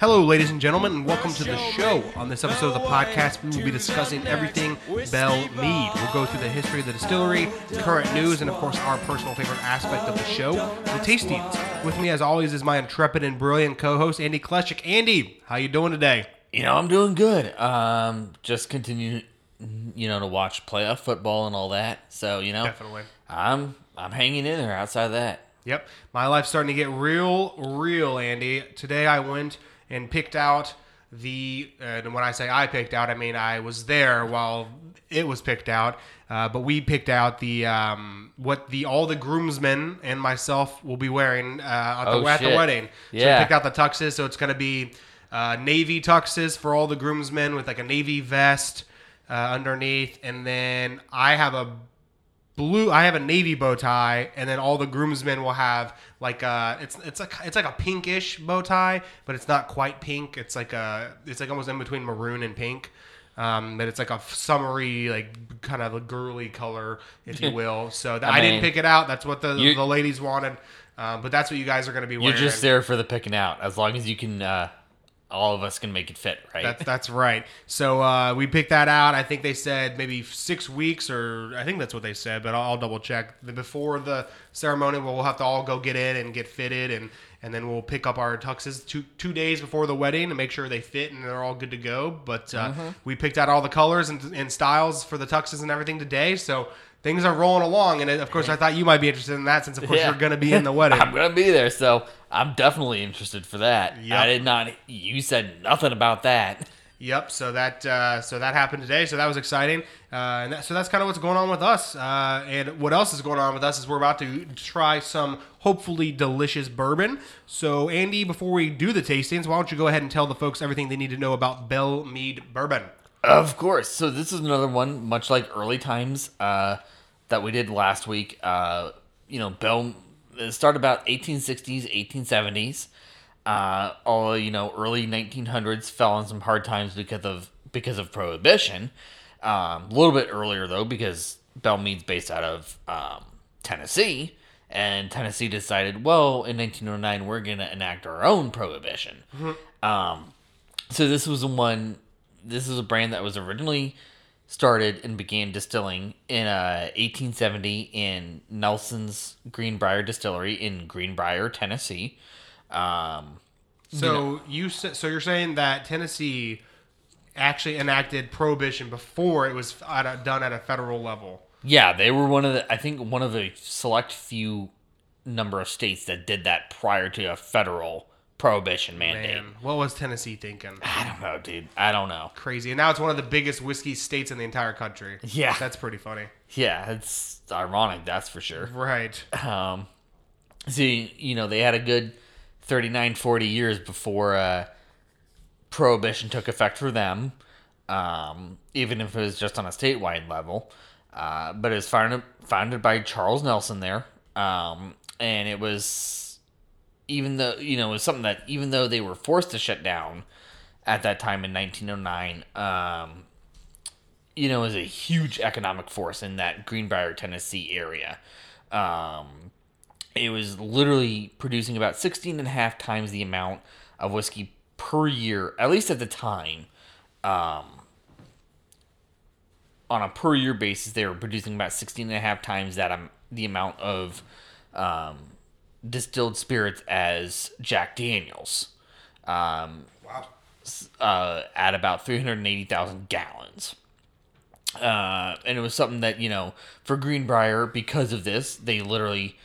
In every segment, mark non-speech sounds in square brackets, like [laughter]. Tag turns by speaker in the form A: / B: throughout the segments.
A: Hello, ladies and gentlemen, and welcome to the show. On this episode of the podcast, we will be discussing everything Belle Meade. We'll go through the history of the distillery, current news, and of course, our personal favorite aspect of the show, the tastings. With me, as always, is my intrepid and brilliant co-host, Andy Kleshik. Andy, how you doing today?
B: You know, I'm doing good. Um, just continue, you know, to watch playoff football and all that. So, you know,
A: Definitely.
B: I'm I'm hanging in there. Outside of that,
A: Yep, my life's starting to get real, real, Andy. Today I went and picked out the, uh, and when I say I picked out, I mean I was there while it was picked out. Uh, but we picked out the um, what the all the groomsmen and myself will be wearing uh, at, the,
B: Oh,
A: at the wedding. So
B: Yeah.
A: we picked out the tuxes. So it's going to be uh, navy tuxes for all the groomsmen with like a navy vest uh, underneath, and then I have a blue I have a navy bow tie and then all the groomsmen will have like a it's it's like it's like a pinkish bow tie but it's not quite pink. It's like a it's like almost in between maroon and pink. Um, but it's like a summery like kind of a girly color if you [laughs] will. So that, I,
B: I
A: didn't pick it out. That's what the,
B: you-
A: the ladies wanted. Um, but that's what you guys are going to be wearing
B: you're just there for the picking out. As long as you can, uh, all of us can make it fit, right?
A: That's that's right. So uh, we picked that out. I think they said maybe six weeks, or I think that's what they said, but I'll, I'll double check. Before the ceremony, we'll have to all go get in and get fitted, and and then we'll pick up our tuxes two two days before the wedding to make sure they fit and they're all good to go. But uh,
B: Mm-hmm.
A: we picked out all the colors and, and styles for the tuxes and everything today. So. Things are rolling along, and of course, I thought you might be interested in that, since of course
B: Yeah.
A: you're going to be in the [laughs] wedding.
B: I'm gonna be there, so I'm definitely interested for that.
A: Yep.
B: I did not. You said nothing about that.
A: Yep. So that uh, so that happened today. So that was exciting. Uh, and that, so that's kind of what's going on with us. Uh, and what else is going on with us is we're about to try some hopefully delicious bourbon. So Andy, before we do the tastings, why don't you go ahead and tell the folks everything they need to know about Belle Meade Bourbon?
B: Of course. So this is another one, much like early times uh, that we did last week. Uh, you know, Belle started about 1860s, 1870s. Uh, all you know, early 1900s fell on some hard times because of because of prohibition. Um, a little bit earlier though, because Belle Meade's based out of um, Tennessee, and Tennessee decided, well, in 1909 we're gonna enact our own prohibition. Um, so this was the one. This is a brand that was originally started and began distilling in uh, 1870 in Nelson's Greenbrier Distillery in Greenbrier, Tennessee. Um,
A: So you sa- so you're saying that Tennessee actually enacted prohibition before it was at a, done at a federal level.
B: yeah, they were one of the. I think one of the select few number of states that did that prior to a federal prohibition mandate.
A: Man, what was Tennessee thinking?
B: I don't know, dude. I don't know.
A: Crazy. And now it's one of the biggest whiskey states in the entire country.
B: Yeah.
A: That's pretty funny.
B: Yeah, it's ironic, that's for sure.
A: Right.
B: Um, see, you know, they had a good 39, 40 years before uh, prohibition took effect for them, um, even if it was just on a statewide level. Uh, but it was founded, founded by Charles Nelson there. Um, and it was, even though, you know, it was something that, even though they were forced to shut down at that time in 1909, um, you know, is a huge economic force in that Greenbrier, Tennessee area. Um, it was literally producing about 16 and a half times the amount of whiskey per year, at least at the time. Um, on a per year basis, they were producing about 16 and a half times that um, the amount of um, distilled spirits as Jack Daniels. Um,
A: Wow.
B: uh, at about 380,000 gallons. Uh, and it was something that, you know, for Greenbrier, because of this, they literally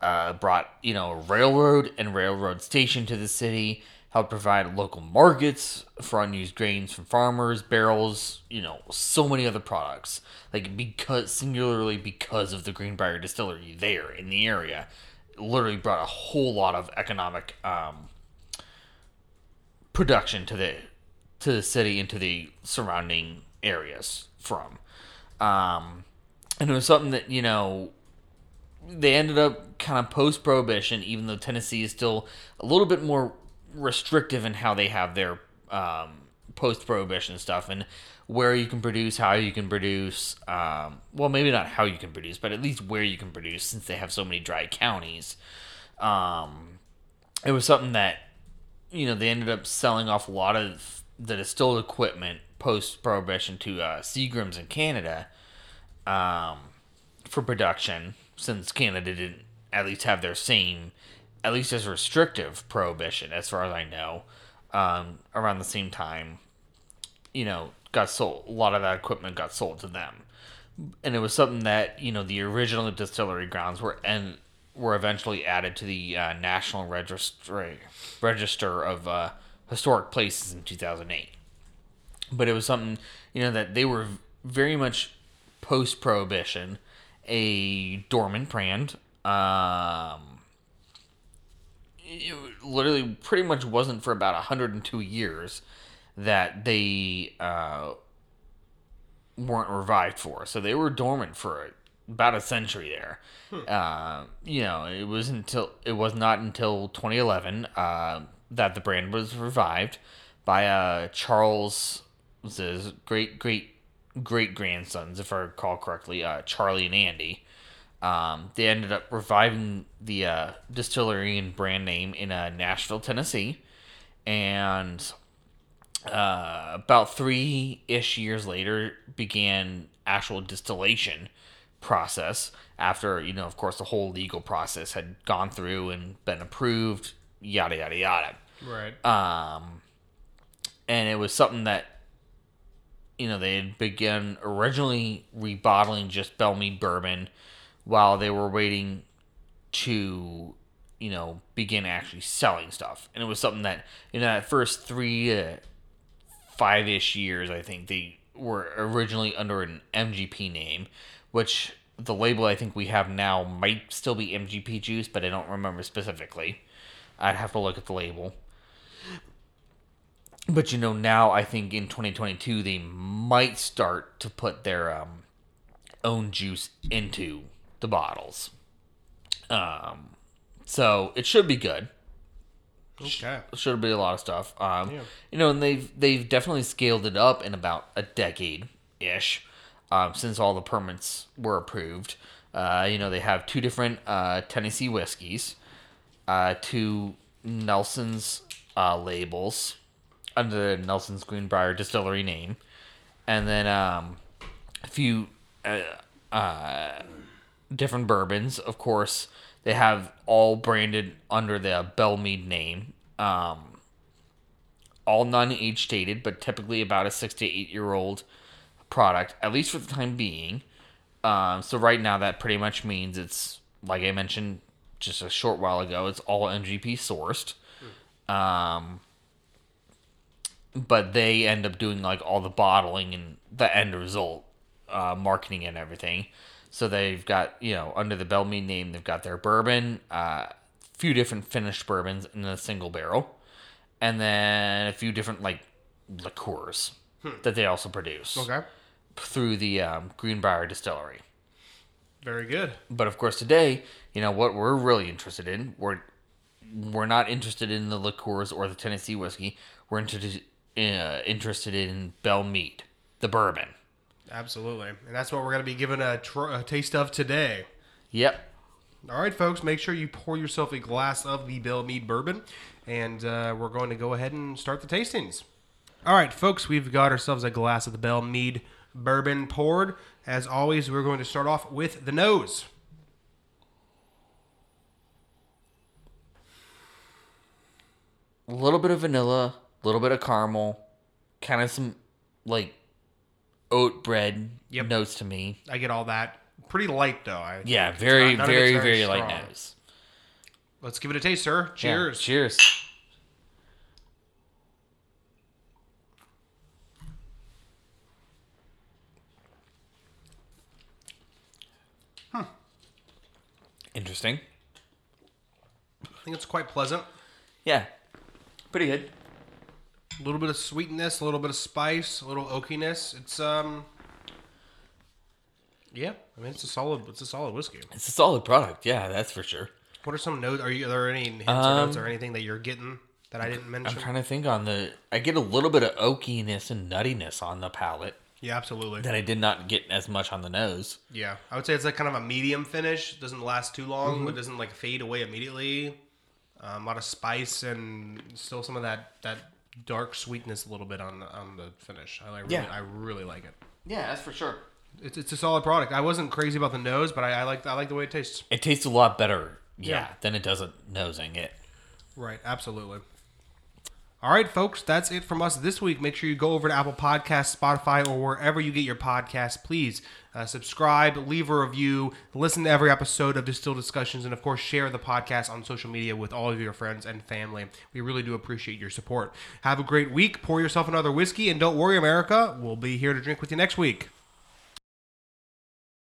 B: uh, brought, you know, a railroad and railroad station to the city, helped provide local markets for unused grains from farmers, barrels, you know, so many other products. Like, because, singularly because of the Greenbrier distillery there in the area, literally brought a whole lot of economic, um, production to the to the city and to the surrounding areas from. Um, and it was something that you know they ended up kind of post prohibition, even though Tennessee is still a little bit more restrictive in how they have their um, post prohibition stuff and where you can produce, how you can produce. Um, well, maybe not how you can produce, but at least where you can produce, since they have so many dry counties. Um, it was something that you know they ended up selling off a lot of the distilled equipment post prohibition to uh, Seagram's in Canada um, for production, since Canada didn't at least have their same, at least as restrictive prohibition, as far as I know, um, around the same time. You know, got sold. A lot of that equipment got sold to them, and it was something that you know the original distillery grounds were and were eventually added to the uh, National Register Register of uh, Historic Places in 2008. But it was something you know that they were very much post Prohibition, a dormant brand. Um, it literally pretty much wasn't for about 102 years that they uh, weren't revived for. So they were dormant for about a century there. Uh, you know, it was until it was not until 2011 uh, that the brand was revived by uh, Charles, his great great great grandsons, if I recall correctly, uh, Charlie and Andy. Um, they ended up reviving the uh, distillery and brand name in uh, Nashville, Tennessee, and uh, about three ish years later began actual distillation process after you know of course the whole legal process had gone through and been approved yada yada yada
A: Right.
B: um and it was something that you know they had begun originally rebottling just Belle Meade bourbon while they were waiting to you know begin actually selling stuff and it was something that you know that first three to five ish years I think they were originally under an MGP name which the label I think we have now might still be MGP juice but I don't remember specifically I'd have to look at the label but you know, now I think in 2022 they might start to put their um, own juice into the bottles. Um, so it should be good.
A: Okay.
B: Should be a lot of stuff. Um,
A: Yeah.
B: you know, and they've they've definitely scaled it up in about a decade ish um, since all the permits were approved. Uh, you know, they have two different uh, Tennessee whiskeys, uh, two Nelson's uh, labels under the Nelson's Greenbrier distillery name, and then um, a few uh, uh, different bourbons. Of course, they have all branded under the Belle Meade name. Um, all non-age stated, but typically about a six to eight year old product, at least for the time being. Um, so right now, that pretty much means it's like I mentioned just a short while ago. It's all MGP sourced. Um, but they end up doing like all the bottling and the end result, uh, marketing and everything. So they've got you know under the Belle Meade name, they've got their bourbon, a uh, few different finished bourbons in a single barrel, and then a few different like liqueurs that they also produce
A: Okay.
B: through the um, Greenbrier Distillery.
A: Very good.
B: But of course, today, you know what we're really interested in. We're we're not interested in the liqueurs or the Tennessee whiskey. We're interested uh, interested in Belle Meade, the bourbon.
A: Absolutely. And that's what we're going to be giving a, tr- a taste of today.
B: Yep.
A: All right, folks, make sure you pour yourself a glass of the Belle Meade bourbon, and uh, we're going to go ahead and start the tastings. All right, folks, we've got ourselves a glass of the Belle Meade bourbon poured. As always, we're going to start off with the nose.
B: A little bit of vanilla, a little bit of caramel, kind of some like oat bread
A: Yep.
B: notes to me.
A: I get all that. Pretty light, though. I
B: Yeah, very,
A: not- it's
B: very, very light nose.
A: Let's give it a taste, sir.
B: Yeah,
A: Cheers.
B: cheers. Interesting.
A: I think it's quite pleasant.
B: Yeah. Pretty good.
A: A little bit of sweetness, a little bit of spice, a little oakiness. It's um, yeah. I mean, it's a solid. It's a solid whiskey.
B: It's a solid product. Yeah, that's for sure.
A: What are some notes? Are you are there any hints or
B: Um,
A: notes or anything that you're getting? that I didn't mention?
B: I'm trying to think on the. I get a little bit of oakiness and nuttiness on the palate
A: yeah, absolutely.
B: that I did not get as much on the nose.
A: Yeah, I would say it's like kind of a medium finish. Doesn't last too long,
B: Mm-hmm.
A: but doesn't like fade away immediately. Um, a lot of spice and still some of that that dark sweetness a little bit on the, on the finish. I like, really,
B: Yeah.
A: I really like it.
B: Yeah, that's for sure.
A: It's, it's a solid product. I wasn't crazy about the nose, but I, I like I like the way it tastes.
B: It tastes a lot better, yeah,
A: Yeah.
B: than it does at nosing it.
A: Right, absolutely. All right, folks, that's it from us this week. Make sure you go over to Apple Podcasts, Spotify, or wherever you get your podcasts. Please uh, subscribe, leave a review, listen to every episode of Distilled Discussions, and of course, share the podcast on social media with all of your friends and family. We really do appreciate your support. Have a great week. Pour yourself another whiskey, and don't worry, America. We'll be here to drink with you next week.